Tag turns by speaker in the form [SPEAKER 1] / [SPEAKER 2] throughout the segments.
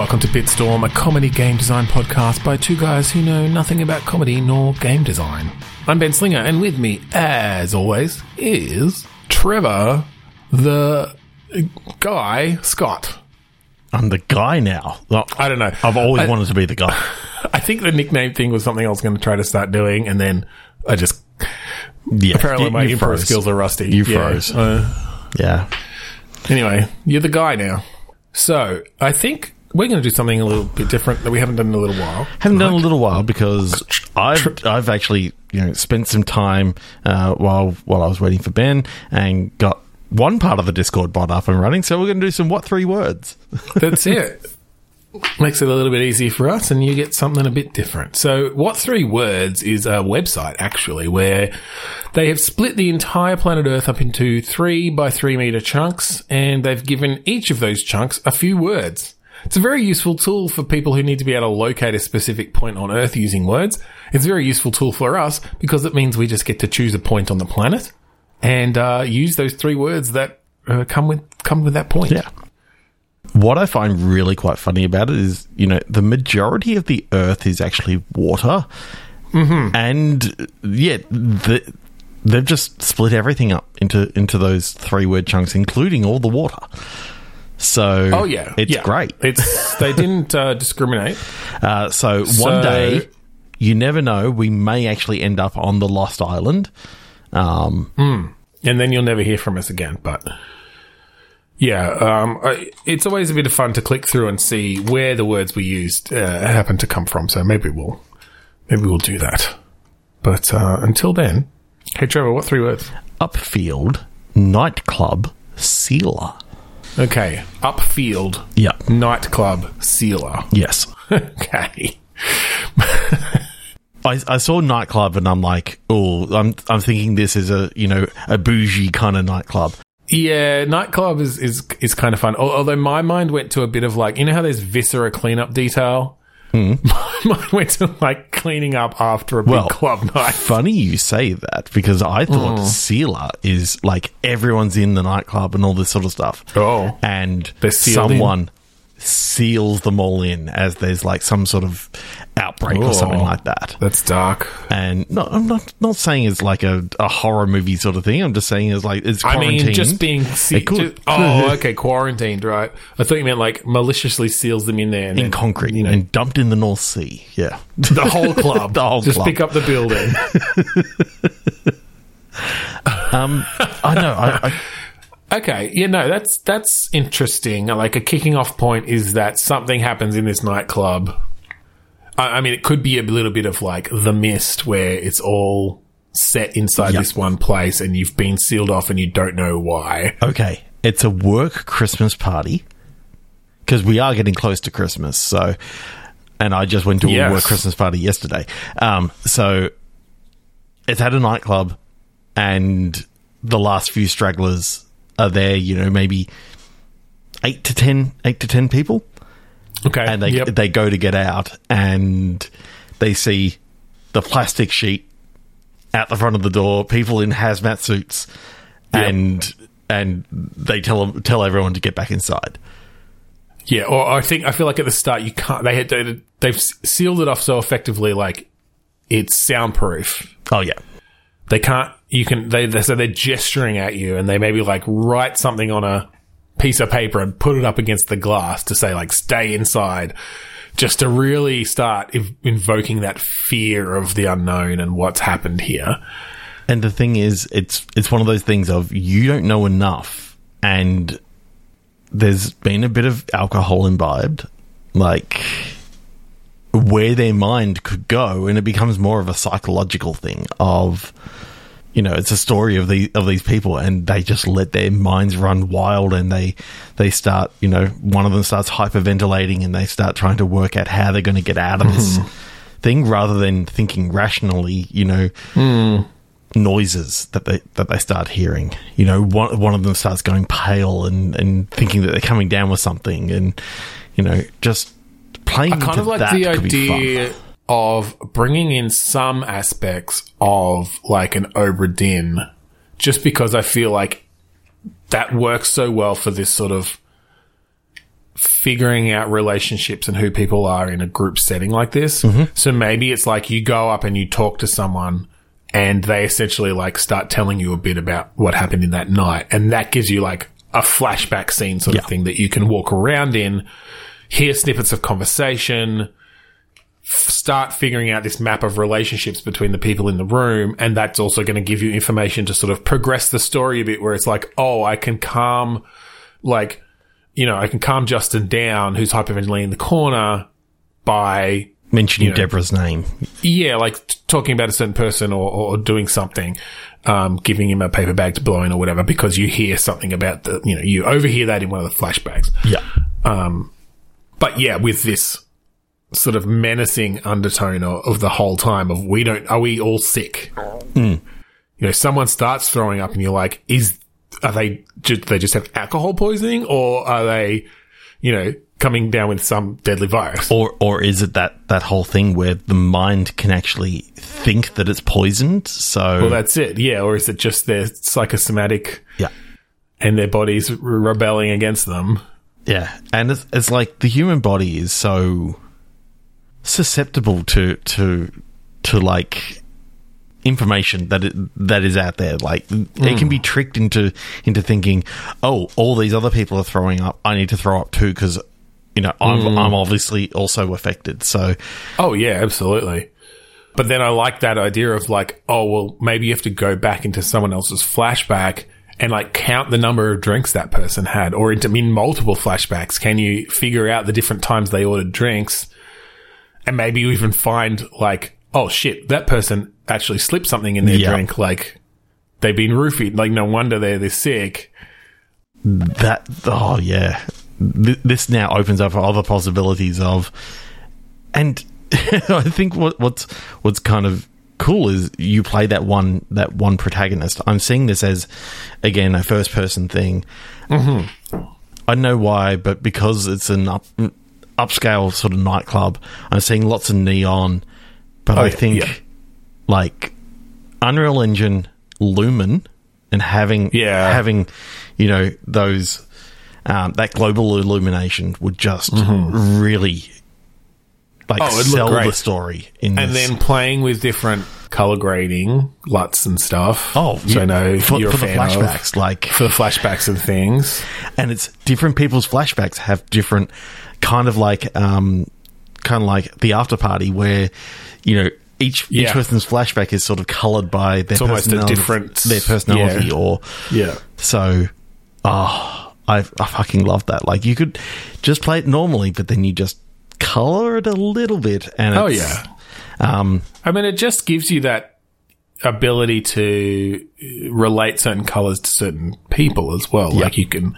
[SPEAKER 1] Welcome to Bitstorm, a comedy game design podcast by two guys who know nothing about comedy nor game design. I'm Ben Slinger, and with me, as always, is Trevor, the guy Scott.
[SPEAKER 2] I'm the guy now.
[SPEAKER 1] I don't know.
[SPEAKER 2] I've always
[SPEAKER 1] I-
[SPEAKER 2] wanted to be the guy.
[SPEAKER 1] I think the nickname thing was something I was going to try to start doing, and then I just
[SPEAKER 2] Yeah,
[SPEAKER 1] apparently
[SPEAKER 2] you-
[SPEAKER 1] my
[SPEAKER 2] you
[SPEAKER 1] improv skills are rusty.
[SPEAKER 2] You
[SPEAKER 1] Yeah.
[SPEAKER 2] froze.
[SPEAKER 1] Uh,
[SPEAKER 2] Yeah,
[SPEAKER 1] Anyway, you're the guy now. So I think we're going to do something a little bit different that we haven't done in a little while.
[SPEAKER 2] haven't done a little while because I've I've actually you know spent some time uh, while while I was waiting for Ben and got one part of the Discord bot up and running. So we're going to do some what three words.
[SPEAKER 1] That's it. Makes it a little bit easier for us, and you get something a bit different. So, What Three Words is a website actually where they have split the entire planet Earth up into three by three meter chunks, and they've given each of those chunks a few words. It's a very useful tool for people who need to be able to locate a specific point on Earth using words. It's a very useful tool for us because it means we just get to choose a point on the planet and uh, use those three words that uh, come with come with that point.
[SPEAKER 2] Yeah. What I find really quite funny about it is, you know, the majority of the Earth is actually water, mm-hmm. and yeah, the, they've just split everything up into into those three word chunks, including all the water. So,
[SPEAKER 1] Oh yeah,
[SPEAKER 2] it's
[SPEAKER 1] Yeah.
[SPEAKER 2] great.
[SPEAKER 1] It's they didn't uh, discriminate.
[SPEAKER 2] Uh, so,
[SPEAKER 1] So-
[SPEAKER 2] one day, you never know, we may actually end up on the Lost Island. Um,
[SPEAKER 1] and then you'll never hear from us again. But yeah, um, I, it's always a bit of fun to click through and see where the words we used uh, happen to come from. So maybe we'll maybe we'll do that. But uh, until then, hey Trevor, what three words?
[SPEAKER 2] upfield nightclub sealer.
[SPEAKER 1] Okay, upfield
[SPEAKER 2] Yeah.
[SPEAKER 1] nightclub sealer.
[SPEAKER 2] Yes.
[SPEAKER 1] okay,
[SPEAKER 2] I, I saw nightclub and I'm like, oh, I'm I'm thinking this is a you know a bougie kind of nightclub.
[SPEAKER 1] yeah, nightclub is is is kind of fun. Although my mind went to a bit of like you know how there's viscera cleanup detail. Mine went to like cleaning up after a big
[SPEAKER 2] Well,
[SPEAKER 1] club night.
[SPEAKER 2] Funny you say that because I thought
[SPEAKER 1] Mm.
[SPEAKER 2] sealer is like everyone's in the nightclub and all this sort of stuff.
[SPEAKER 1] Oh.
[SPEAKER 2] and someone seals them all in as there's like some sort of outbreak or something
[SPEAKER 1] Oh.
[SPEAKER 2] like that.
[SPEAKER 1] That's dark.
[SPEAKER 2] And no, I'm not not saying it's like a, a horror movie sort of thing. I'm just saying it's like it's
[SPEAKER 1] I mean, just being se-
[SPEAKER 2] It
[SPEAKER 1] oh, okay, quarantined, right? I thought you meant like maliciously seals them in there and
[SPEAKER 2] in
[SPEAKER 1] then,
[SPEAKER 2] concrete
[SPEAKER 1] You know,
[SPEAKER 2] and dumped in the North Sea. Yeah.
[SPEAKER 1] the whole club,
[SPEAKER 2] The whole
[SPEAKER 1] just
[SPEAKER 2] club.
[SPEAKER 1] pick up the building.
[SPEAKER 2] Um, I know. I, I,
[SPEAKER 1] okay, yeah, no, that's that's interesting. Like a kicking off point is that something happens in this nightclub. I, I mean, it could be a little bit of like the mist, where it's all set inside
[SPEAKER 2] Yep.
[SPEAKER 1] this one place, and you've been sealed off, and you don't know why.
[SPEAKER 2] okay, it's a work Christmas party because we are getting close to Christmas. So, and I just went to
[SPEAKER 1] Yes.
[SPEAKER 2] a work Christmas party yesterday. Um, so it's at a nightclub, and the last few stragglers are there. You know, maybe eight to ten, eight to ten people.
[SPEAKER 1] Okay,
[SPEAKER 2] and they
[SPEAKER 1] yep.
[SPEAKER 2] they go to get out and they see the plastic sheet out the front of the door, people in hazmat suits,
[SPEAKER 1] Yep.
[SPEAKER 2] and and they tell them, tell everyone to get back inside.
[SPEAKER 1] Yeah, or I think I feel like at the start you can't. They had they, they've sealed it off so effectively, like it's soundproof.
[SPEAKER 2] Oh yeah,
[SPEAKER 1] They can't. You can. They, they so they're gesturing at you, and they maybe like write something on a piece of paper and put it up against the glass to say like "stay inside," just to really start ev- invoking that fear of the unknown and what's happened here.
[SPEAKER 2] and the thing is, it's it's one of those things of you don't know enough, and there's been a bit of alcohol imbibed, like where their mind could go, and it becomes more of a psychological thing of you know, it's a story of the of these people, and they just let their minds run wild, and they they start, you know, one of them starts hyperventilating, and they start trying to work out how they're going to get out of this hmm. thing, rather than thinking rationally, you know, hmm. noises that they that they start hearing. You know, one one of them starts going pale and and thinking that they're coming down with something, and you know, just playing
[SPEAKER 1] I kind of like the
[SPEAKER 2] could be fun.
[SPEAKER 1] idea of bringing in some aspects of like an Obra Dinn, just because I feel like that works so well for this sort of figuring out relationships and who people are in a group setting like this. Mm-hmm. So maybe it's like you go up and you talk to someone and they essentially like start telling you a bit about what happened in that night. And that gives you like a flashback scene sort
[SPEAKER 2] Yeah.
[SPEAKER 1] of thing that you can walk around in, hear snippets of conversation, f- start figuring out this map of relationships between the people in the room. And that's also going to give you information to sort of progress the story a bit where it's like, oh, I can calm, like, you know, I can calm Justin down, who's hyperventilating in the corner by
[SPEAKER 2] Mentioning
[SPEAKER 1] You know.
[SPEAKER 2] Deborah's name.
[SPEAKER 1] yeah, like t- talking about a certain person or, or doing something, um, giving him a paper bag to blow in or whatever, because you hear something about the, you know, you overhear that in one of the flashbacks.
[SPEAKER 2] Yeah.
[SPEAKER 1] But yeah, with this sort of menacing undertone of, of the whole time of we don't, are we all sick? Hmm. You know, someone starts throwing up and you're like, is, are they, do they just have alcohol poisoning or are they, you know, coming down with some deadly virus?
[SPEAKER 2] Or or is it that, that whole thing where the mind can actually think that it's poisoned? So
[SPEAKER 1] Well, that's it. Yeah. Or is it just their psychosomatic
[SPEAKER 2] yeah.
[SPEAKER 1] and their bodies re- rebelling against them?
[SPEAKER 2] Yeah, and it's, it's like the human body is so susceptible to to to like information that it, that is out there. Like it can be hmm. tricked into into thinking, oh, all these other people are throwing up. I need to throw up too because you know I'm hmm. I'm obviously also affected. So
[SPEAKER 1] Oh yeah, absolutely. But then I like that idea of like, oh well, maybe you have to go back into someone else's flashback and like count the number of drinks that person had, or into in multiple flashbacks. Can you figure out the different times they ordered drinks, and maybe you even find like, oh shit, that person actually slipped something in their
[SPEAKER 2] Yeah.
[SPEAKER 1] drink, like they've been roofied. Like no wonder they're this sick.
[SPEAKER 2] that oh yeah, Th- this now opens up other possibilities of, and I think what what's what's kind of cool is you play that one that one protagonist. I'm seeing this as again a first person thing. I don't know why, but because it's an up upscale sort of nightclub, I'm seeing lots of neon. But
[SPEAKER 1] Oh,
[SPEAKER 2] I
[SPEAKER 1] yeah,
[SPEAKER 2] think
[SPEAKER 1] yeah.
[SPEAKER 2] like Unreal Engine, Lumen, and having
[SPEAKER 1] Yeah.
[SPEAKER 2] having you know those um, that global illumination would just really like.
[SPEAKER 1] Oh,
[SPEAKER 2] sell
[SPEAKER 1] great.
[SPEAKER 2] the story in
[SPEAKER 1] And
[SPEAKER 2] this.
[SPEAKER 1] then playing with different color grading, LUTs and stuff.
[SPEAKER 2] oh,
[SPEAKER 1] which I know
[SPEAKER 2] for,
[SPEAKER 1] you're
[SPEAKER 2] for
[SPEAKER 1] a
[SPEAKER 2] the
[SPEAKER 1] fan of.
[SPEAKER 2] flashbacks, like
[SPEAKER 1] for the flashbacks and things.
[SPEAKER 2] and it's different people's flashbacks have different kind of like um kind of like the after party where you know each each person's flashback is sort of colored by their
[SPEAKER 1] It's
[SPEAKER 2] personality,
[SPEAKER 1] different-
[SPEAKER 2] their personality
[SPEAKER 1] yeah.
[SPEAKER 2] or
[SPEAKER 1] Yeah.
[SPEAKER 2] so oh I I fucking love that like you could just play it normally but then you just color it a little bit and
[SPEAKER 1] Oh, yeah.
[SPEAKER 2] um
[SPEAKER 1] I mean, it just gives you that ability to relate certain colors to certain people as well. Like you can,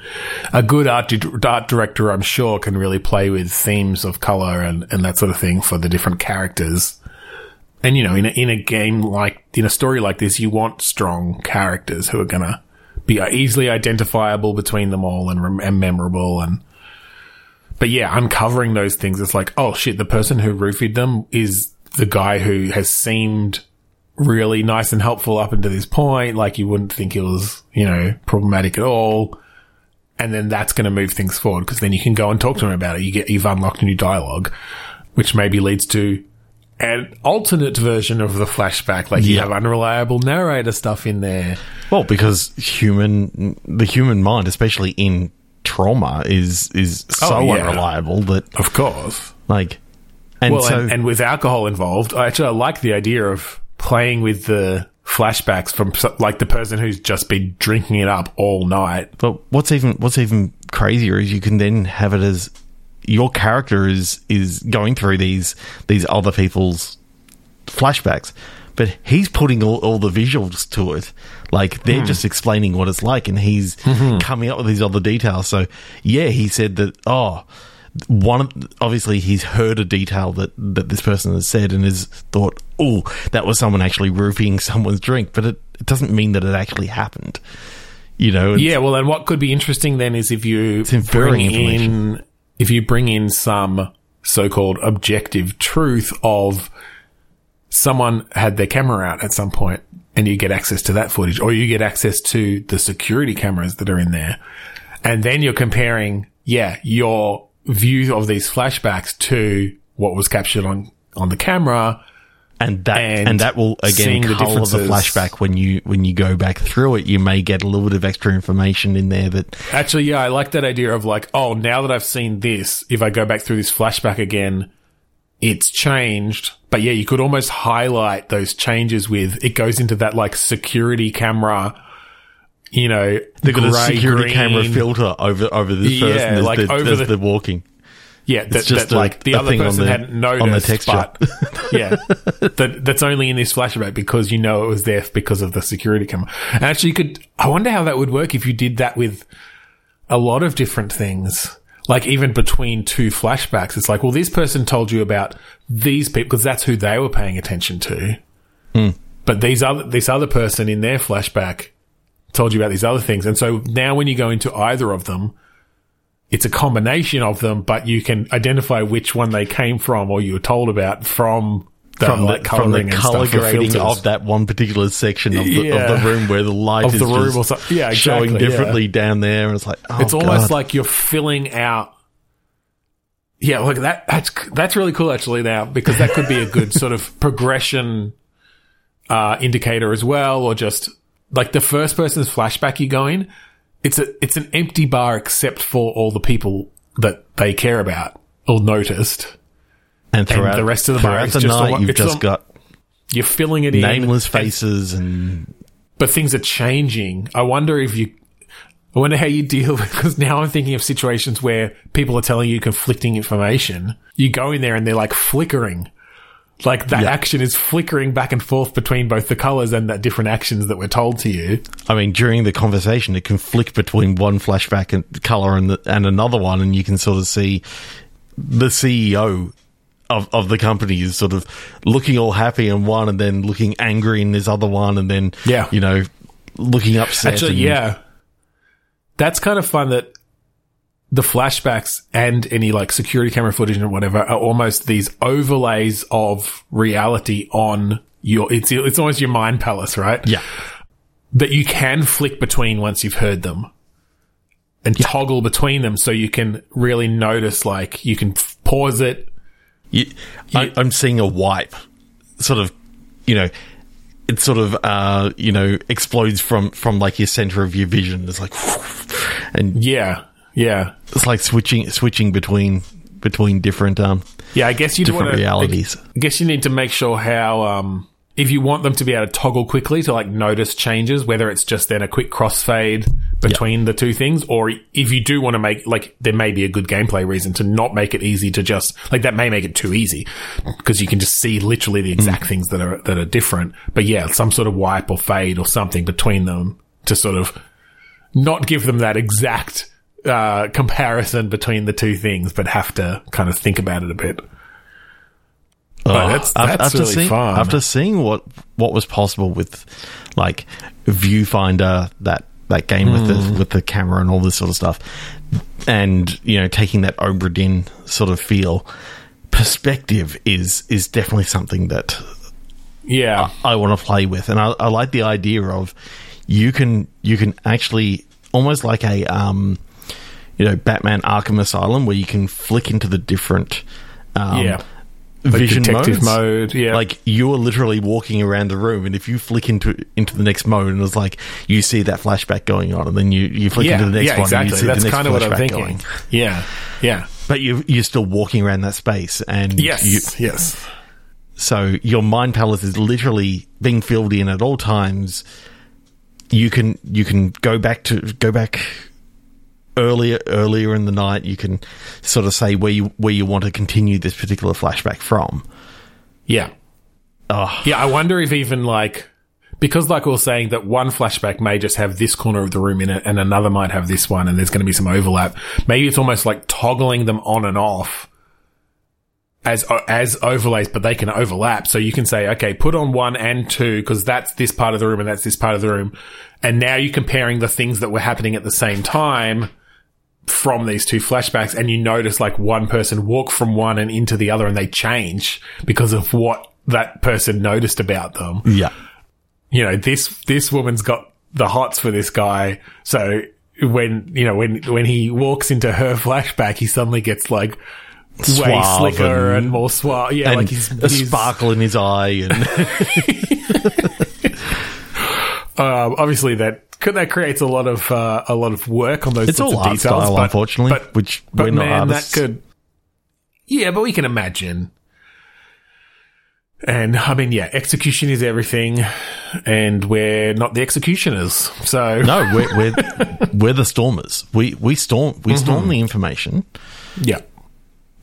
[SPEAKER 1] a good art, di- art director, I'm sure, can really play with themes of color and, and that sort of thing for the different characters. And you know, in a, in a game like, in a story like this, you want strong characters who are gonna be easily identifiable between them all and, rem- and memorable and, but yeah, uncovering those things, it's like, oh shit, the person who roofied them is the guy who has seemed really nice and helpful up until this point. Like you wouldn't think it was, you know, problematic at all. And then that's going to move things forward because then you can go and talk to him about it. You get, you've unlocked a new dialogue, which maybe leads to an alternate version of the flashback. Like you have unreliable narrator stuff in there.
[SPEAKER 2] well because human the human mind especially in trauma is is oh, so
[SPEAKER 1] Oh, yeah.
[SPEAKER 2] unreliable that
[SPEAKER 1] Of course.
[SPEAKER 2] like and
[SPEAKER 1] well,
[SPEAKER 2] so
[SPEAKER 1] and, and with alcohol involved, I actually I like the idea of playing with the flashbacks from like the person who's just been drinking it up all night.
[SPEAKER 2] But what's even what's even crazier is you can then have it as your character is is going through these these other people's flashbacks, but he's putting all, all the visuals to it. Like they're hmm. just explaining what it's like, and he's mm-hmm. coming up with these other details. So yeah, he said that. Oh, one obviously he's heard a detail that that this person has said and has thought, oh, that was someone actually roofing someone's drink, but it, it doesn't mean that it actually happened. You know,
[SPEAKER 1] Yeah, well, and what could be interesting then is if you bring in if you bring in some so-called objective truth of someone had their camera out at some point and you get access to that footage or you get access to the security cameras that are in there and then you're comparing yeah your view of these flashbacks to what was captured on on the camera.
[SPEAKER 2] and that
[SPEAKER 1] and
[SPEAKER 2] and, that will again
[SPEAKER 1] the
[SPEAKER 2] color of
[SPEAKER 1] the
[SPEAKER 2] flashback when you when you go back through it. You may get a little bit of extra information in there that
[SPEAKER 1] Actually, yeah, I like that idea of like, oh, now that I've seen this, if I go back through this flashback again, it's changed. But yeah, you could almost highlight those changes with it goes into that like security camera, you know,
[SPEAKER 2] they've got a security
[SPEAKER 1] green.
[SPEAKER 2] camera filter over over this
[SPEAKER 1] Yeah,
[SPEAKER 2] person as,
[SPEAKER 1] like
[SPEAKER 2] they're,
[SPEAKER 1] over
[SPEAKER 2] as
[SPEAKER 1] the-
[SPEAKER 2] they're walking.
[SPEAKER 1] Yeah, that,
[SPEAKER 2] just
[SPEAKER 1] that
[SPEAKER 2] a-
[SPEAKER 1] like the other person
[SPEAKER 2] the-
[SPEAKER 1] hadn't noticed,
[SPEAKER 2] on the texture.
[SPEAKER 1] but yeah, that that's only in this flashback because you know it was there because of the security camera. And actually, you could. I wonder how that would work if you did that with a lot of different things. Like even between two flashbacks, it's like, well, this person told you about these people because that's who they were paying attention to.
[SPEAKER 2] Hmm.
[SPEAKER 1] But these other this other person in their flashback told you about these other things, and so now when you go into either of them, it's a combination of them, but you can identify which one they came from or you were told about from
[SPEAKER 2] From the, from the color grading of that one particular section of the,
[SPEAKER 1] Yeah.
[SPEAKER 2] of the room where the light
[SPEAKER 1] Of
[SPEAKER 2] is
[SPEAKER 1] the room
[SPEAKER 2] just
[SPEAKER 1] or something. Yeah,
[SPEAKER 2] showing
[SPEAKER 1] exactly,
[SPEAKER 2] differently down there. And it's like, oh,
[SPEAKER 1] it's almost
[SPEAKER 2] God.
[SPEAKER 1] like you're filling out. Yeah, look that that's that's really cool actually now because that could be a good sort of progression uh, indicator as well, or just like the first person's flashback you go in. It's a it's an empty bar except for all the people that they care about or noticed.
[SPEAKER 2] And throughout
[SPEAKER 1] the rest of the bar
[SPEAKER 2] the night,
[SPEAKER 1] one-
[SPEAKER 2] you've just got
[SPEAKER 1] You're filling it in
[SPEAKER 2] nameless faces and
[SPEAKER 1] but things are changing. I wonder if you, I wonder how you deal with, because now I'm thinking of situations where people are telling you conflicting information. You go in there and they're like flickering. Like that
[SPEAKER 2] Yeah.
[SPEAKER 1] action is flickering back and forth between both the colors and the different actions that were told to you.
[SPEAKER 2] I mean, during the conversation, it can flick between one flashback and color and the, and another one, and you can sort of see the CEO of of the company is sort of looking all happy in one, and then looking angry in this other one, and then
[SPEAKER 1] Yeah.
[SPEAKER 2] you know, looking upset.
[SPEAKER 1] Actually,
[SPEAKER 2] and-
[SPEAKER 1] yeah. That's kind of fun that the flashbacks and any like security camera footage and whatever are almost these overlays of reality on your, it's, it's almost your mind palace, right?
[SPEAKER 2] yeah,
[SPEAKER 1] that you can flick between once you've heard them and toggle between them so you can really notice like you can pause it
[SPEAKER 2] You, I, I'm seeing a wipe, sort of, you know. It sort of, uh, you know, explodes from from like your center of your vision. It's like, and
[SPEAKER 1] yeah yeah
[SPEAKER 2] it's like switching switching between between different um
[SPEAKER 1] yeah i guess you
[SPEAKER 2] different
[SPEAKER 1] want to
[SPEAKER 2] realities.
[SPEAKER 1] I guess you need to make sure how um if you want them to be able to toggle quickly to like notice changes whether it's just then a quick crossfade between the two things or if you do want to make like there may be a good gameplay reason to not make it easy to just like that may make it too easy because you can just see literally the exact things that are that are different. But yeah some sort of wipe or fade or something between them to sort of not give them that exact uh, comparison between the two things but have to kind of think about it a bit
[SPEAKER 2] Oh,
[SPEAKER 1] that's- that's
[SPEAKER 2] after
[SPEAKER 1] really
[SPEAKER 2] seeing,
[SPEAKER 1] fun.
[SPEAKER 2] After seeing what what was possible with like viewfinder that that game with
[SPEAKER 1] Hmm.
[SPEAKER 2] the with the camera and all this sort of stuff, and you know taking that Obra Dinn sort of feel, perspective is is definitely something that
[SPEAKER 1] yeah
[SPEAKER 2] I want to play with, and I, I like the idea of you can you can actually almost like a um, you know Batman Arkham Asylum where you can flick into the different um,
[SPEAKER 1] Yeah. Like
[SPEAKER 2] vision
[SPEAKER 1] detective
[SPEAKER 2] modes.
[SPEAKER 1] mode, yeah.
[SPEAKER 2] like you are literally walking around the room, and if you flick into into the next mode, and it's like you see that flashback going on, and then you you flick
[SPEAKER 1] yeah,
[SPEAKER 2] into the next
[SPEAKER 1] yeah,
[SPEAKER 2] one, and
[SPEAKER 1] exactly.
[SPEAKER 2] you see
[SPEAKER 1] That's
[SPEAKER 2] the next
[SPEAKER 1] kind of what I'm thinking.
[SPEAKER 2] going.
[SPEAKER 1] Yeah, yeah,
[SPEAKER 2] But you you're still walking around that space, and
[SPEAKER 1] yes,
[SPEAKER 2] you,
[SPEAKER 1] yes,
[SPEAKER 2] so your mind palace is literally being filled in at all times. You can you can go back to go back earlier earlier in the night. You can sort of say where you where you want to continue this particular flashback from.
[SPEAKER 1] yeah,
[SPEAKER 2] Oh,
[SPEAKER 1] yeah. I wonder if even like because, like we were saying, that one flashback may just have this corner of the room in it, and another might have this one, and there's going to be some overlap. Maybe it's almost like toggling them on and off as as overlays, but they can overlap. So you can say, okay, put on one and two because that's this part of the room and that's this part of the room, and now you're comparing the things that were happening at the same time from these two flashbacks, and you notice like one person walk from one and into the other, and they change because of what that person noticed about them
[SPEAKER 2] yeah.
[SPEAKER 1] you know, this this woman's got the hots for this guy, so when you know when when he walks into her flashback, he suddenly gets like way
[SPEAKER 2] Suave
[SPEAKER 1] slicker and,
[SPEAKER 2] and-
[SPEAKER 1] more suave. Yeah,
[SPEAKER 2] and
[SPEAKER 1] like he's,
[SPEAKER 2] a
[SPEAKER 1] he's
[SPEAKER 2] sparkle in his eye, and
[SPEAKER 1] um, obviously that that creates a lot of uh, a lot of work on those
[SPEAKER 2] it's
[SPEAKER 1] sorts
[SPEAKER 2] all
[SPEAKER 1] of
[SPEAKER 2] art
[SPEAKER 1] details.
[SPEAKER 2] style,
[SPEAKER 1] but,
[SPEAKER 2] unfortunately,
[SPEAKER 1] but,
[SPEAKER 2] which
[SPEAKER 1] but
[SPEAKER 2] we're not artists.
[SPEAKER 1] that could. Yeah, but we can imagine. And I mean, yeah, execution is everything, and we're not the executioners. So
[SPEAKER 2] no, we're we're, we're the stormers. We we storm we
[SPEAKER 1] Mm-hmm.
[SPEAKER 2] storm the information,
[SPEAKER 1] yeah,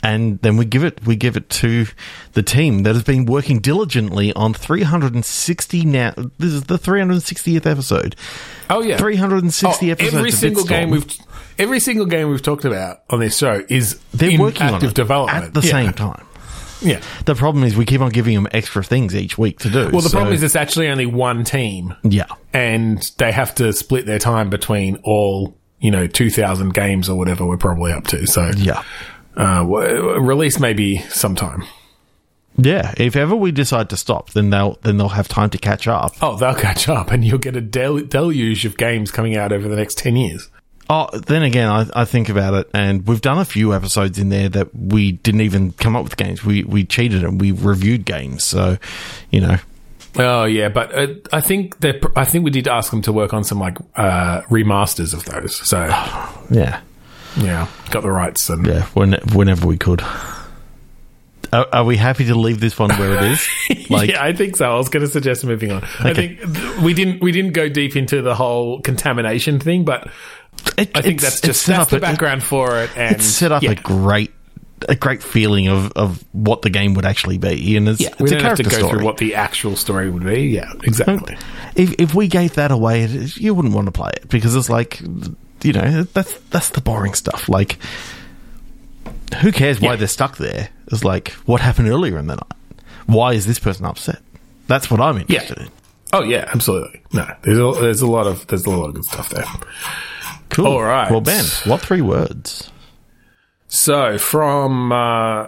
[SPEAKER 2] and then we give it we give it to the team that has been working diligently on 360 now. This is the 360th episode.
[SPEAKER 1] oh yeah,
[SPEAKER 2] 360
[SPEAKER 1] Oh,
[SPEAKER 2] episodes.
[SPEAKER 1] Every
[SPEAKER 2] of
[SPEAKER 1] single
[SPEAKER 2] Bitstorm.
[SPEAKER 1] game we've every single game we've talked about on this show is
[SPEAKER 2] they're
[SPEAKER 1] in
[SPEAKER 2] working on it
[SPEAKER 1] development
[SPEAKER 2] at the
[SPEAKER 1] Yeah.
[SPEAKER 2] same time.
[SPEAKER 1] Yeah.
[SPEAKER 2] The problem is we keep on giving them extra things each week to do.
[SPEAKER 1] Well, the
[SPEAKER 2] so-
[SPEAKER 1] problem is it's actually only one team,
[SPEAKER 2] yeah,
[SPEAKER 1] and they have to split their time between all you know two thousand games or whatever we're probably up to. So
[SPEAKER 2] yeah.
[SPEAKER 1] Uh, release maybe sometime.
[SPEAKER 2] Yeah, if ever we decide to stop, then they'll then they'll have time to catch up.
[SPEAKER 1] Oh, they'll catch up, and you'll get a del- deluge of games coming out over the next ten years.
[SPEAKER 2] Oh, then again, I, I think about it, and we've done a few episodes in there that we didn't even come up with games. We we cheated and we reviewed games. So, you know,
[SPEAKER 1] Oh yeah, but uh, I think that I think we did ask them to work on some like uh, remasters of those. So
[SPEAKER 2] yeah,
[SPEAKER 1] yeah, got the rights and
[SPEAKER 2] yeah. When, whenever we could. Are, are we happy to leave this one where it is? Like,
[SPEAKER 1] yeah, I think so. I was going to suggest moving on. I think we didn't we didn't go deep into the whole contamination thing, but
[SPEAKER 2] it-
[SPEAKER 1] I think that's just
[SPEAKER 2] set
[SPEAKER 1] that's
[SPEAKER 2] up
[SPEAKER 1] the
[SPEAKER 2] a-
[SPEAKER 1] background for it. And
[SPEAKER 2] It's set up
[SPEAKER 1] yeah,
[SPEAKER 2] a great, a great feeling of, of what the game would actually be, and it's,
[SPEAKER 1] yeah,
[SPEAKER 2] it's
[SPEAKER 1] we
[SPEAKER 2] a
[SPEAKER 1] don't have to go
[SPEAKER 2] story.
[SPEAKER 1] through what the actual story would be. Yeah, exactly.
[SPEAKER 2] if if we gave that away, you wouldn't want to play it because it's like, you know, that's that's the boring stuff. Like, who cares why
[SPEAKER 1] Yeah.
[SPEAKER 2] they're stuck there? It's like, what happened earlier in the night? Why is this person upset? That's what I'm interested in.
[SPEAKER 1] Oh yeah, absolutely. No, there's a, there's a lot of there's a lot of good stuff there.
[SPEAKER 2] Cool.
[SPEAKER 1] All right.
[SPEAKER 2] Well, Ben, what three words?
[SPEAKER 1] So, from uh,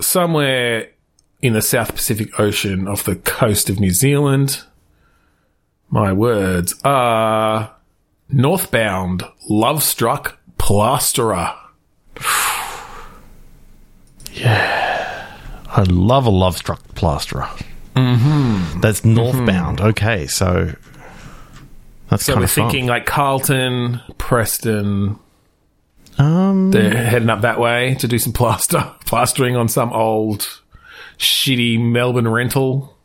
[SPEAKER 1] somewhere in the South Pacific Ocean off the coast of New Zealand, my words are northbound, love struck, plasterer. Yeah.
[SPEAKER 2] I love a love struck plasterer. Mm-hmm. That's northbound. Okay, so that's
[SPEAKER 1] So we're
[SPEAKER 2] fun.
[SPEAKER 1] thinking like Carlton, Preston.
[SPEAKER 2] Um,
[SPEAKER 1] They're heading up that way to do some plaster, plastering on some old shitty Melbourne rental.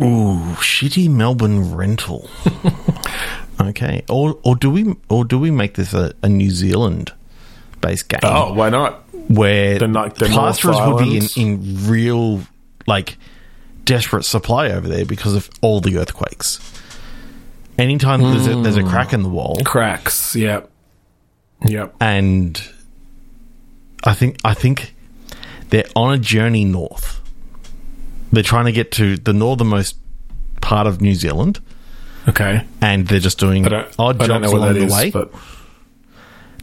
[SPEAKER 2] Ooh, shitty Melbourne rental. okay, or or do we or do we make this a, a New Zealand based game
[SPEAKER 1] Oh, why not?
[SPEAKER 2] where
[SPEAKER 1] the ni- the
[SPEAKER 2] plasterers would be in, in real like desperate supply over there because of all the earthquakes. Anytime there's, a, hmm. there's a crack in the wall,
[SPEAKER 1] Cracks. Yep. Yep.
[SPEAKER 2] and I think I think they're on a journey north. They're trying to get to the northernmost part of New Zealand,
[SPEAKER 1] Okay.
[SPEAKER 2] and they're just doing odd
[SPEAKER 1] I
[SPEAKER 2] jobs along the
[SPEAKER 1] is,
[SPEAKER 2] way.
[SPEAKER 1] but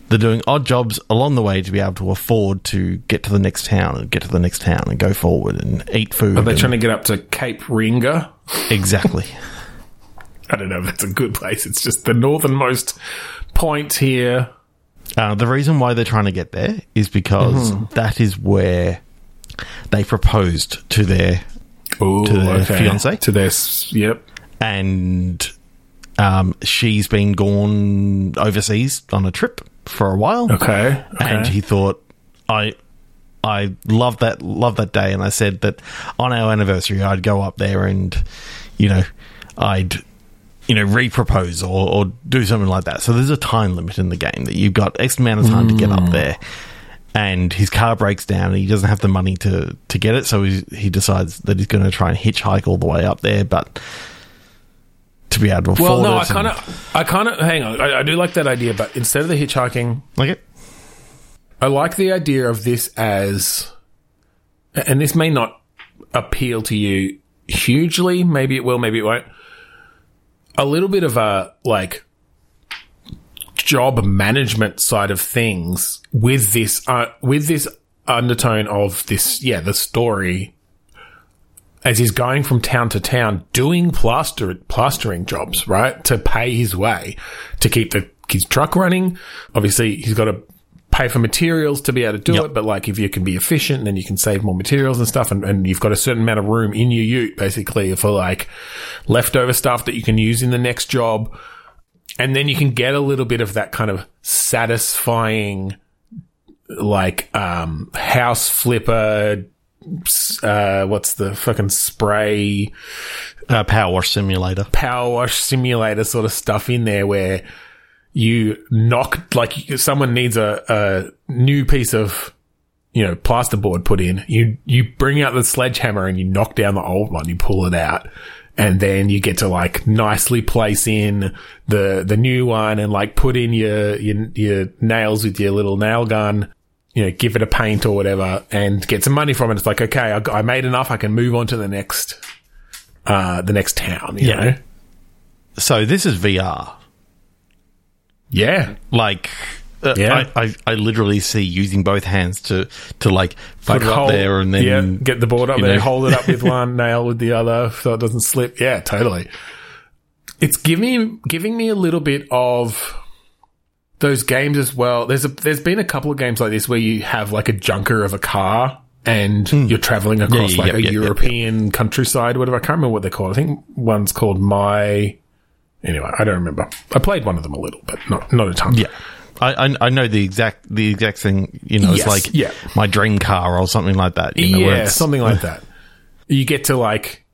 [SPEAKER 2] They're doing odd jobs along the way to be able to afford to get to the next town and get to the next town and go forward and eat food.
[SPEAKER 1] are they trying to get up to Cape Reinga?
[SPEAKER 2] exactly?
[SPEAKER 1] I don't know if it's a good place. It's just the northernmost point here.
[SPEAKER 2] Uh, the reason why they're trying to get there is because
[SPEAKER 1] Mm-hmm.
[SPEAKER 2] that is where they proposed to their
[SPEAKER 1] Ooh,
[SPEAKER 2] To their fiancé?
[SPEAKER 1] To their, yep.
[SPEAKER 2] And um, she's been gone overseas on a trip for a while.
[SPEAKER 1] Okay. okay.
[SPEAKER 2] and he thought I I loved that loved that day and I said that on our anniversary I'd go up there and you know I'd you know re-propose or, or do something like that so there's a time limit in the game that you've got X amount of time to get up there and his car breaks down and he doesn't have the money to to get it so he, he decides that he's going to try and hitchhike all the way up there but to be able to
[SPEAKER 1] well, no, I kind of, I kind of, hang on. I, I do like that idea, but instead of the hitchhiking,
[SPEAKER 2] like it
[SPEAKER 1] I like the idea of this as, and this may not appeal to you hugely. Maybe it will, maybe it won't. A little bit of a like job management side of things with this, uh, with this undertone of this, yeah, the story. As he's going from town to town doing plaster plastering jobs, right, to pay his way to keep the his truck running. Obviously, he's got to pay for materials to be able to do
[SPEAKER 2] Yep.
[SPEAKER 1] it. But like, if you can be efficient, then you can save more materials and stuff. And, and you've got a certain amount of room in your ute, basically, for like leftover stuff that you can use in the next job. And then you can get a little bit of that kind of satisfying, like, um, house flipper, uh, what's the fucking spray,
[SPEAKER 2] Uh, Power Wash Simulator.
[SPEAKER 1] power wash simulator sort of stuff in there where you knock like someone needs a, a new piece of you know plasterboard put in. You you bring out the sledgehammer and you knock down the old one. You pull it out. And then you get to like nicely place in the the new one and like put in your your, your nails with your little nail gun you know give it a paint or whatever and get some money from it it's like okay I, I made enough i can move on to the next uh the next town you
[SPEAKER 2] Yeah.
[SPEAKER 1] know?
[SPEAKER 2] So this is VR.
[SPEAKER 1] yeah
[SPEAKER 2] Like, uh,
[SPEAKER 1] Yeah.
[SPEAKER 2] I, I, I literally see using both hands to, to like put it up there and then
[SPEAKER 1] yeah, get the board up there,
[SPEAKER 2] know.
[SPEAKER 1] hold it up with one nail with the other so it doesn't slip. Yeah, totally. It's giving giving me a little bit of those games as well. There's a there's been a couple of games like this where you have like a junker of a car and hmm. you're traveling across
[SPEAKER 2] yeah,
[SPEAKER 1] like
[SPEAKER 2] yeah,
[SPEAKER 1] a
[SPEAKER 2] yeah,
[SPEAKER 1] European countryside, whatever. I can't remember what they're called. I think one's called My. Anyway, I don't remember. I played one of them a little, but not not a ton.
[SPEAKER 2] Yeah. I, I know the exact the exact thing. You know,
[SPEAKER 1] Yes,
[SPEAKER 2] it's like
[SPEAKER 1] yeah.
[SPEAKER 2] my dream car or something like that. You know,
[SPEAKER 1] yeah,
[SPEAKER 2] it's-
[SPEAKER 1] something like that. You get to like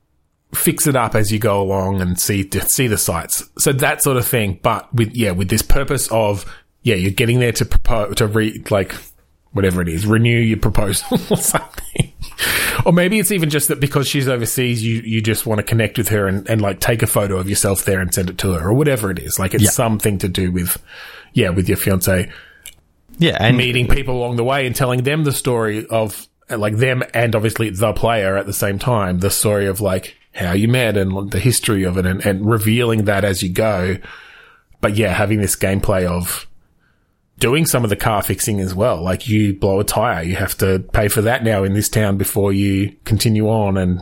[SPEAKER 1] fix it up as you go along and see see the sites. So that sort of thing. But with yeah, with this purpose of yeah, you're getting there to propose to re like whatever it is, renew your proposal or something. or maybe it's even just that because she's overseas, you you just want to connect with her and, and like take a photo of yourself there and send it to her or whatever it is. Like it's
[SPEAKER 2] Yeah.
[SPEAKER 1] something to do with yeah, with your fiance
[SPEAKER 2] yeah, and
[SPEAKER 1] meeting people along the way and telling them the story of like them and obviously the player at the same time, the story of like how you met and the history of it and, and revealing that as you go. But yeah, having this gameplay of doing some of the car fixing as well. Like you blow a tire, you have to pay for that now in this town before you continue on and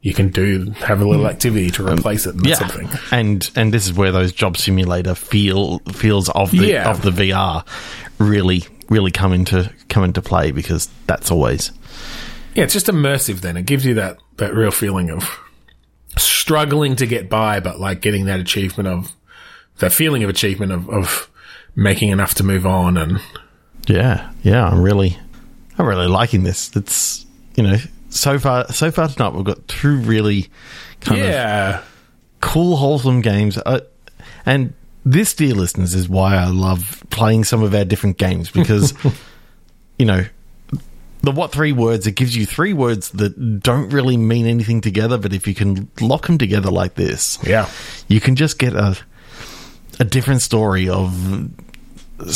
[SPEAKER 1] you can do, have a little hmm. activity to um, replace it and
[SPEAKER 2] yeah,
[SPEAKER 1] sort of thing.
[SPEAKER 2] and and this is where those job simulator feel feels of the
[SPEAKER 1] Yeah.
[SPEAKER 2] of the VR really really come into come into play because that's always
[SPEAKER 1] Yeah, it's just immersive then. It gives you that, that real feeling of struggling to get by, but like getting that achievement of that feeling of achievement of, of making enough to move on and
[SPEAKER 2] yeah yeah I'm really I'm really liking this. It's you know so far so far tonight we've got two really kind of cool, wholesome games. Uh, and this, dear listeners, is why I love playing some of our different games because, you know, the what three words, it gives you three words that don't really mean anything together, but if you can lock them together like this,
[SPEAKER 1] Yeah.
[SPEAKER 2] you can just get a a different story of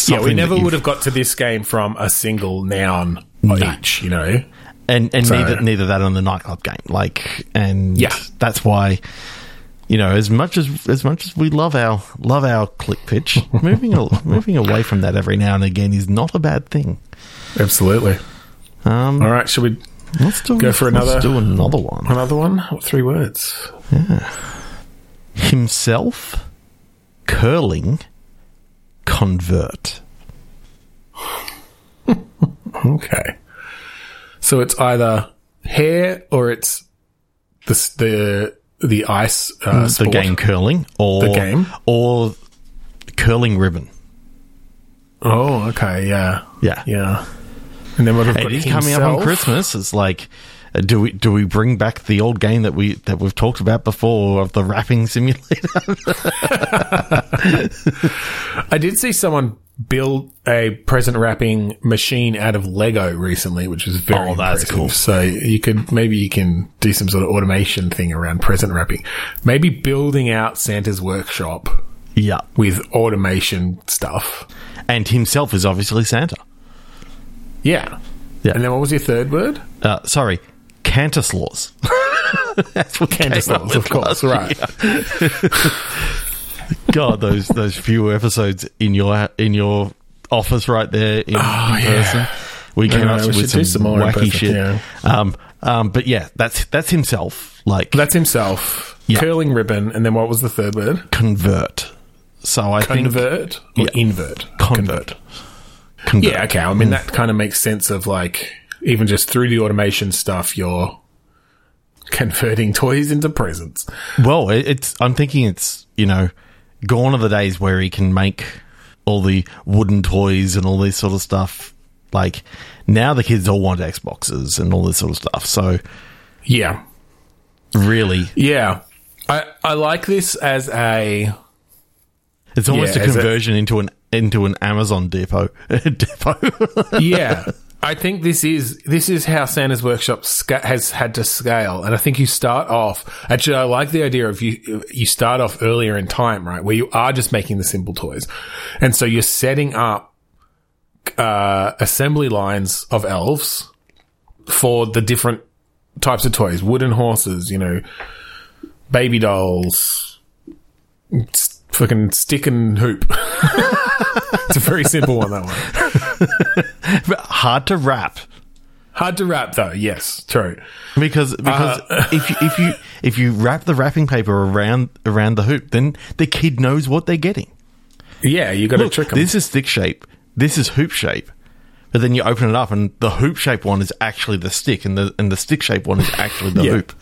[SPEAKER 1] Yeah, we never would have got to this game from a single noun each, you know?
[SPEAKER 2] and and
[SPEAKER 1] So-
[SPEAKER 2] neither neither that on the nightclub game. Like, and
[SPEAKER 1] Yeah.
[SPEAKER 2] that's why. You know, as much as as much as we love our love our click pitch, moving moving away from that every now and again is not a bad thing.
[SPEAKER 1] Absolutely.
[SPEAKER 2] Um,
[SPEAKER 1] All right, should we
[SPEAKER 2] let's do
[SPEAKER 1] Go for
[SPEAKER 2] let's
[SPEAKER 1] another-
[SPEAKER 2] do another one.
[SPEAKER 1] another one? What three words? Yeah.
[SPEAKER 2] Himself, curling, convert.
[SPEAKER 1] Okay. So it's either hair or it's the the the ice uh,
[SPEAKER 2] the
[SPEAKER 1] sport.
[SPEAKER 2] game curling or
[SPEAKER 1] The game?
[SPEAKER 2] or curling ribbon.
[SPEAKER 1] Oh, okay, yeah,
[SPEAKER 2] Yeah,
[SPEAKER 1] yeah. And then what
[SPEAKER 2] It is coming up on. Christmas. It's like, do we do we bring back the old game that we that we've talked about before of the wrapping simulator?
[SPEAKER 1] I did see someone build a present wrapping machine out of Lego recently, which was very
[SPEAKER 2] Oh, that's
[SPEAKER 1] impressive.
[SPEAKER 2] cool.
[SPEAKER 1] So you could maybe you can do some sort of automation thing around present wrapping. Maybe building out Santa's workshop
[SPEAKER 2] yeah,
[SPEAKER 1] with automation stuff.
[SPEAKER 2] and himself is obviously Santa.
[SPEAKER 1] Yeah.
[SPEAKER 2] Yeah.
[SPEAKER 1] And then what was your third word?
[SPEAKER 2] Uh, sorry, Cantuslaws. That's what
[SPEAKER 1] Candislaws,
[SPEAKER 2] with
[SPEAKER 1] of course, right.
[SPEAKER 2] God, those those few episodes in your in your office right there in, in person. We came
[SPEAKER 1] know,
[SPEAKER 2] up
[SPEAKER 1] we
[SPEAKER 2] with some
[SPEAKER 1] some more
[SPEAKER 2] wacky
[SPEAKER 1] person,
[SPEAKER 2] shit.
[SPEAKER 1] yeah.
[SPEAKER 2] Um, um, but yeah, that's that's himself. Like
[SPEAKER 1] That's himself.
[SPEAKER 2] Yeah.
[SPEAKER 1] Curling ribbon. And then what was the third word?
[SPEAKER 2] convert. So I think
[SPEAKER 1] Convert or
[SPEAKER 2] Yeah.
[SPEAKER 1] invert?
[SPEAKER 2] convert. Convert.
[SPEAKER 1] Yeah, okay. I mean, that kind of makes sense of like, even just through the automation stuff, you're converting toys into presents.
[SPEAKER 2] Well, it's. I'm thinking it's you know, gone are the days where he can make all the wooden toys and all this sort of stuff. Like now, the kids all want Xboxes and all this sort of stuff. So
[SPEAKER 1] Yeah.
[SPEAKER 2] really,
[SPEAKER 1] Yeah. I, I like this as a
[SPEAKER 2] it's almost
[SPEAKER 1] Yeah,
[SPEAKER 2] a
[SPEAKER 1] as a-
[SPEAKER 2] conversion into an into an Amazon depot depot.
[SPEAKER 1] yeah. I think this is this is how Santa's Workshop sca- has had to scale, and I think you start off. Actually, I like the idea of you. You start off earlier in time, right, where you are just making the simple toys, and so you're setting up uh, assembly lines of elves for the different types of toys: wooden horses, you know, baby dolls, fucking stick and hoop. it's a very simple one. That one.
[SPEAKER 2] Hard to wrap.
[SPEAKER 1] Hard to wrap though. Yes, true.
[SPEAKER 2] Because because
[SPEAKER 1] Uh,
[SPEAKER 2] if you, if you if you wrap the wrapping paper around around the hoop, then the kid knows what they're getting.
[SPEAKER 1] Yeah, you got to trick them.
[SPEAKER 2] this is stick shape. This is hoop shape. But then you open it up, and the hoop shape one is actually the stick, and the and the stick shape one is actually the
[SPEAKER 1] Yeah.
[SPEAKER 2] hoop.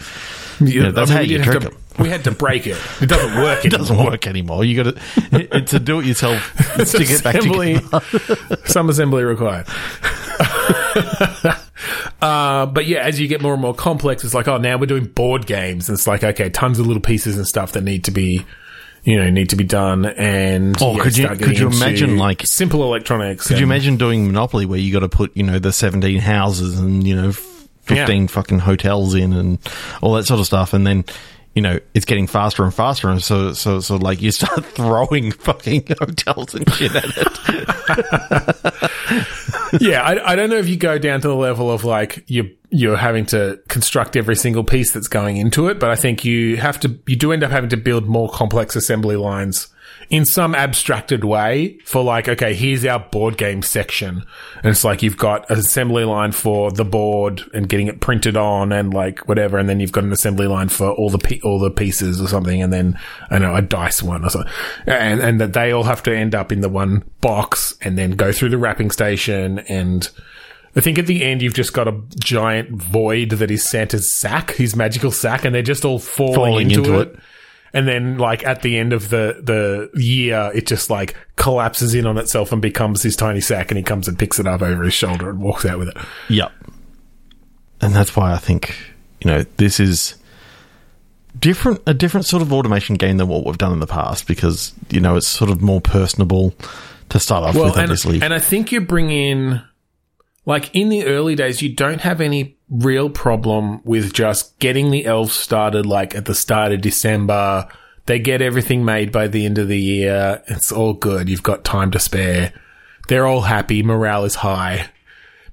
[SPEAKER 2] Yeah, that's how
[SPEAKER 1] we
[SPEAKER 2] you
[SPEAKER 1] did have
[SPEAKER 2] trick
[SPEAKER 1] to-
[SPEAKER 2] 'em.
[SPEAKER 1] We had to break it. It doesn't work.
[SPEAKER 2] It doesn't work anymore. You got to it's a do it yourself. Stick it back
[SPEAKER 1] assembly, some assembly required. uh, but yeah, as you get more and more complex, it's like, oh, now we're doing board games. And it's like, okay, tons of little pieces and stuff that need to be, you know, need to be done. And
[SPEAKER 2] Oh,
[SPEAKER 1] yeah,
[SPEAKER 2] could you- could you imagine, like-
[SPEAKER 1] simple electronics?
[SPEAKER 2] Could you imagine doing Monopoly where you got to put you know the seventeen houses and you know fifteen
[SPEAKER 1] Yeah.
[SPEAKER 2] fucking hotels in and all that sort of stuff, and then. You know, it's getting faster and faster, and so, so, so, like, you start throwing fucking hotels and shit at it.
[SPEAKER 1] yeah, I, I don't know if you go down to the level of like you you're having to construct every single piece that's going into it, but I think you have to you do end up having to build more complex assembly lines in some abstracted way for like okay, here's our board game section, and it's like you've got an assembly line for the board and getting it printed on and like whatever, and then you've got an assembly line for all the pe- all the pieces or something, and then I don't know a dice one or something, and and that they all have to end up in the one box and then go through the wrapping station and. I think at the end you've just got a giant void that is Santa's sack, his magical sack, and they're just all falling,
[SPEAKER 2] Falling
[SPEAKER 1] into,
[SPEAKER 2] into
[SPEAKER 1] it.
[SPEAKER 2] it.
[SPEAKER 1] And then, like at the end of the the year, it just like collapses in on itself and becomes his tiny sack, and he comes and picks it up over his shoulder and walks out with it.
[SPEAKER 2] Yep. And that's why I think, you know, this is different a different sort of automation game than what we've done in the past because, you know, it's sort of more personable to start off with,
[SPEAKER 1] and,
[SPEAKER 2] obviously.
[SPEAKER 1] and I think you bring in, like in the early days, you don't have any real problem with just getting the elves started, like at the start of December. They get everything made by the end of the year. It's all good. You've got time to spare. They're all happy. Morale is high.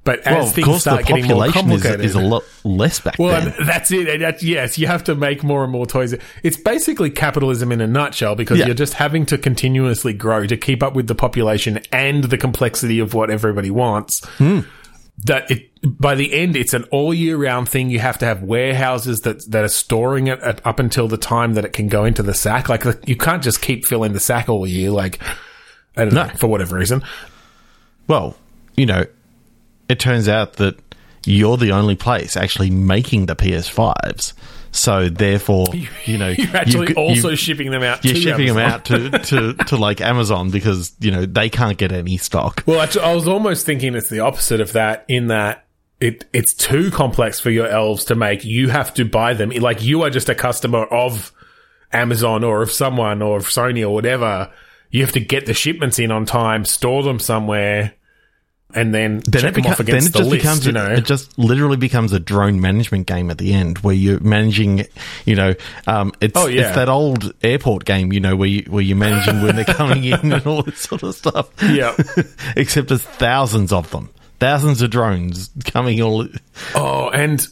[SPEAKER 1] But as
[SPEAKER 2] well, of
[SPEAKER 1] things
[SPEAKER 2] course, the
[SPEAKER 1] start getting more
[SPEAKER 2] population is,
[SPEAKER 1] complicated,
[SPEAKER 2] is a lot less back
[SPEAKER 1] well,
[SPEAKER 2] then.
[SPEAKER 1] and that's it. That's, yes, you have to make more and more toys. It's basically capitalism in a nutshell because
[SPEAKER 2] Yeah.
[SPEAKER 1] you're just having to continuously grow to keep up with the population and the complexity of what everybody wants.
[SPEAKER 2] Hmm.
[SPEAKER 1] That it by the end, it's an all year round thing. You have to have warehouses that that are storing it at, up until the time that it can go into the sack. Like you can't just keep filling the sack all year. Like I don't
[SPEAKER 2] No.
[SPEAKER 1] know for whatever reason.
[SPEAKER 2] Well, you know, it turns out that you're the only place actually making the PS5s. So therefore, you know,
[SPEAKER 1] You're actually
[SPEAKER 2] you've-
[SPEAKER 1] also
[SPEAKER 2] you've-
[SPEAKER 1] shipping them out.
[SPEAKER 2] you're
[SPEAKER 1] to
[SPEAKER 2] shipping
[SPEAKER 1] Amazon.
[SPEAKER 2] them out to, to, to like Amazon because, you know, they can't get any stock.
[SPEAKER 1] Well, actually, I was almost thinking it's the opposite of that. In that it it's too complex for your elves to make. You have to buy them. Like you are just a customer of Amazon or of someone or of Sony or whatever. You have to get the shipments in on time, store them somewhere, and then,
[SPEAKER 2] then it, beca- then it
[SPEAKER 1] the
[SPEAKER 2] just
[SPEAKER 1] list.
[SPEAKER 2] becomes
[SPEAKER 1] you know,
[SPEAKER 2] it just literally becomes a drone management game at the end where you're managing you know um, it's
[SPEAKER 1] Oh, yeah.
[SPEAKER 2] it's that old airport game you know where you, where you're managing when they're coming in and all this sort of stuff
[SPEAKER 1] Yeah.
[SPEAKER 2] except there's thousands of them thousands of drones coming all
[SPEAKER 1] Oh, and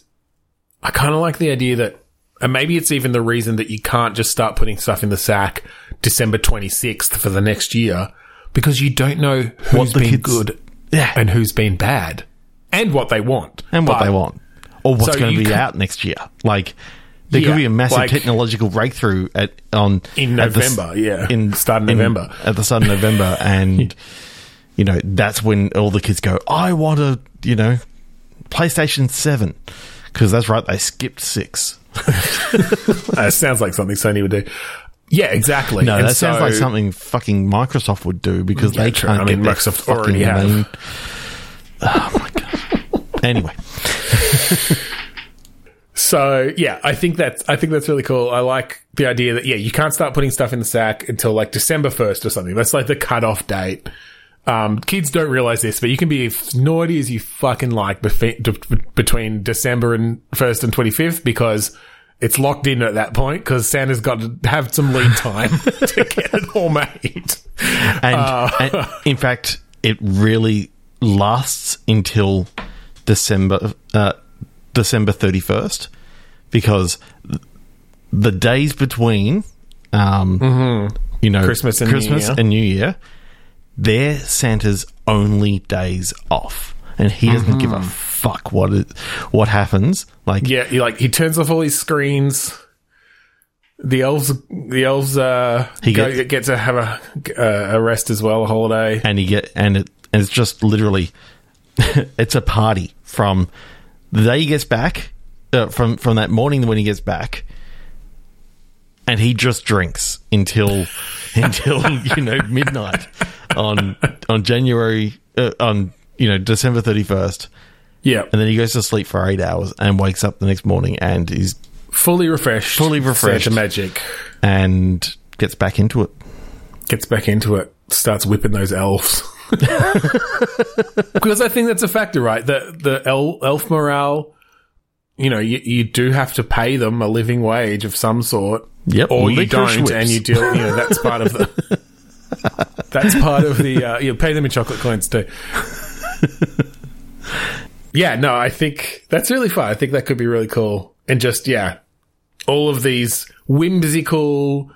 [SPEAKER 1] I kind of like the idea that, and maybe it's even the reason that you can't just start putting stuff in the sack December 26th for the next year because you don't know who's
[SPEAKER 2] the
[SPEAKER 1] been
[SPEAKER 2] kids-
[SPEAKER 1] good
[SPEAKER 2] Yeah.
[SPEAKER 1] and who's been bad and what they want.
[SPEAKER 2] and what
[SPEAKER 1] But-
[SPEAKER 2] they want or what's
[SPEAKER 1] So
[SPEAKER 2] going to be out next year like There
[SPEAKER 1] Yeah,
[SPEAKER 2] could be a massive
[SPEAKER 1] like-
[SPEAKER 2] technological breakthrough at on
[SPEAKER 1] In
[SPEAKER 2] at the
[SPEAKER 1] November, yeah.
[SPEAKER 2] in
[SPEAKER 1] Start of
[SPEAKER 2] in-
[SPEAKER 1] November.
[SPEAKER 2] at the start of November, and you know that's when all the kids go. I want a you know PlayStation Seven because that's right. They skipped six.
[SPEAKER 1] It sounds like something Sony would do. Yeah, exactly.
[SPEAKER 2] No,
[SPEAKER 1] And
[SPEAKER 2] that sounds like something fucking Microsoft would do because
[SPEAKER 1] Yeah,
[SPEAKER 2] they
[SPEAKER 1] true.
[SPEAKER 2] can't
[SPEAKER 1] I
[SPEAKER 2] get
[SPEAKER 1] mean,
[SPEAKER 2] their
[SPEAKER 1] Microsoft
[SPEAKER 2] fucking
[SPEAKER 1] already have.
[SPEAKER 2] main- Oh my god. anyway,
[SPEAKER 1] So yeah, I think that's I think that's really cool. I like the idea that yeah, you can't start putting stuff in the sack until like December first or something. That's like the cutoff date. Um, kids don't realize this, but you can be as naughty as you fucking like befe- d- between December and first and twenty fifth because it's locked in at that point because Santa's got to have some lead time to get it all made.
[SPEAKER 2] and,
[SPEAKER 1] Uh.
[SPEAKER 2] and in fact, it really lasts until December uh, December thirty first because the days between, um, you know,
[SPEAKER 1] Mm-hmm. Christmas and
[SPEAKER 2] Christmas
[SPEAKER 1] Year.
[SPEAKER 2] and New Year, they're Santa's only days off, and he doesn't give a fuck what what happens. Like.
[SPEAKER 1] Yeah, he like he turns off all his screens. The elves, the elves, uh,
[SPEAKER 2] He
[SPEAKER 1] go,
[SPEAKER 2] gets-
[SPEAKER 1] get to have a uh, a rest as well, a holiday.
[SPEAKER 2] and you get and it and it's just literally it's a party from the day he gets back uh, from from that morning when he gets back and he just drinks until until you know midnight on on January uh, on you know December 31st
[SPEAKER 1] Yeah,
[SPEAKER 2] and then he goes to sleep for 8 hours and wakes up the next morning and he's
[SPEAKER 1] fully refreshed,
[SPEAKER 2] Fully refreshed.
[SPEAKER 1] Santa magic
[SPEAKER 2] and gets back into it
[SPEAKER 1] gets back into it, starts whipping those elves. because I think that's a factor, right? The the el- elf morale. You know, you, you do have to pay them a living wage of some sort.
[SPEAKER 2] Yep,
[SPEAKER 1] or you don't,
[SPEAKER 2] whips.
[SPEAKER 1] and you deal. You know, that's part of the. that's part of the. Uh, you pay them in chocolate coins too. Yeah, no, I think that's really fun. I think that could be really cool, and just yeah, all of these whimsical.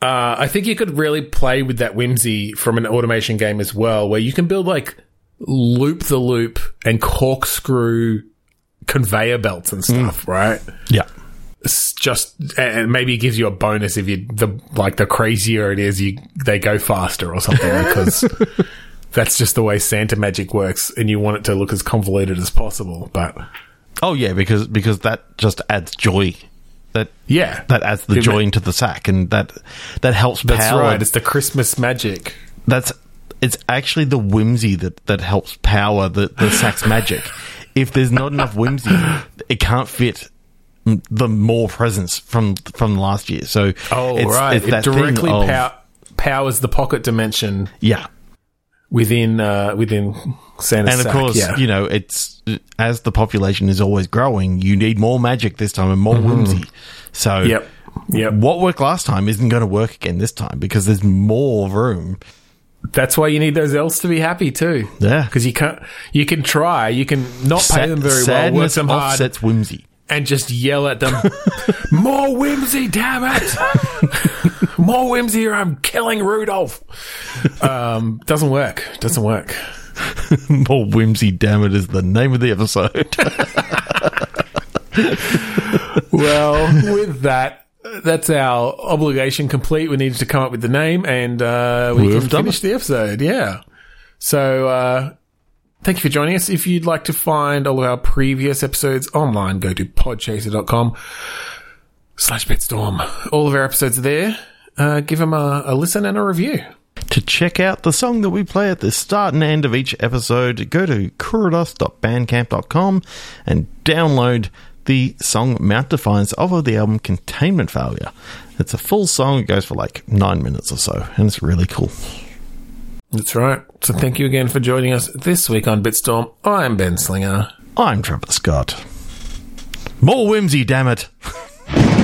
[SPEAKER 1] Uh, I think you could really play with that whimsy from an automation game as well, where you can build like loop the loop and corkscrew conveyor belts and stuff, right?
[SPEAKER 2] yeah
[SPEAKER 1] It's just and maybe it gives you a bonus if you the like the crazier it is, you they go faster or something because that's just the way Santa magic works, and you want it to look as convoluted as possible. But
[SPEAKER 2] oh yeah because because that just adds joy that
[SPEAKER 1] yeah,
[SPEAKER 2] that adds the
[SPEAKER 1] It
[SPEAKER 2] joy
[SPEAKER 1] ma-
[SPEAKER 2] into the sack, and that that helps
[SPEAKER 1] that's
[SPEAKER 2] power.
[SPEAKER 1] right. It's the Christmas magic.
[SPEAKER 2] That's it's actually the whimsy that that helps power the the sack's magic. If there's not enough whimsy, it can't fit the more presents from from last year. So
[SPEAKER 1] Oh,
[SPEAKER 2] it's,
[SPEAKER 1] right.
[SPEAKER 2] it's
[SPEAKER 1] it directly
[SPEAKER 2] of-
[SPEAKER 1] pow- powers the pocket dimension
[SPEAKER 2] yeah.
[SPEAKER 1] Within uh, within Santa's
[SPEAKER 2] And of
[SPEAKER 1] sack,
[SPEAKER 2] course,
[SPEAKER 1] yeah.
[SPEAKER 2] you know, it's as the population is always growing, you need more magic this time and more whimsy. So
[SPEAKER 1] Mm-hmm. Yep. Yep.
[SPEAKER 2] what worked last time isn't going to work again this time because there's more room.
[SPEAKER 1] That's why you need those elves to be happy too.
[SPEAKER 2] Yeah.
[SPEAKER 1] Because you can't, you can try, you can not pay
[SPEAKER 2] Sa-
[SPEAKER 1] them very well, work them hard,
[SPEAKER 2] offsets whimsy.
[SPEAKER 1] and just yell at them, "More whimsy, damn it! More whimsy, or I'm killing Rudolph." Um, doesn't work. Doesn't work.
[SPEAKER 2] More whimsy, damn it, is the name of the episode.
[SPEAKER 1] Well, with that. That's our obligation complete. We needed to come up with the name, and uh, we
[SPEAKER 2] We've
[SPEAKER 1] can
[SPEAKER 2] done
[SPEAKER 1] finish
[SPEAKER 2] it.
[SPEAKER 1] the episode. Yeah. So, uh, thank you for joining us. If you'd like to find all of our previous episodes online, go to podchaser.com slash bitstorm. All of our episodes are there. Uh, give them a, a listen and a review.
[SPEAKER 2] To check out the song that we play at the start and end of each episode, go to kuridos.bandcamp.com and download the song Mount Defiance off of the album Containment Failure. It's a full song, it goes for like nine minutes or so, and it's really cool.
[SPEAKER 1] That's right. So thank you again for joining us this week on Bitstorm. I'm Ben Slinger.
[SPEAKER 2] I'm Trevor Scott. More whimsy, damn it!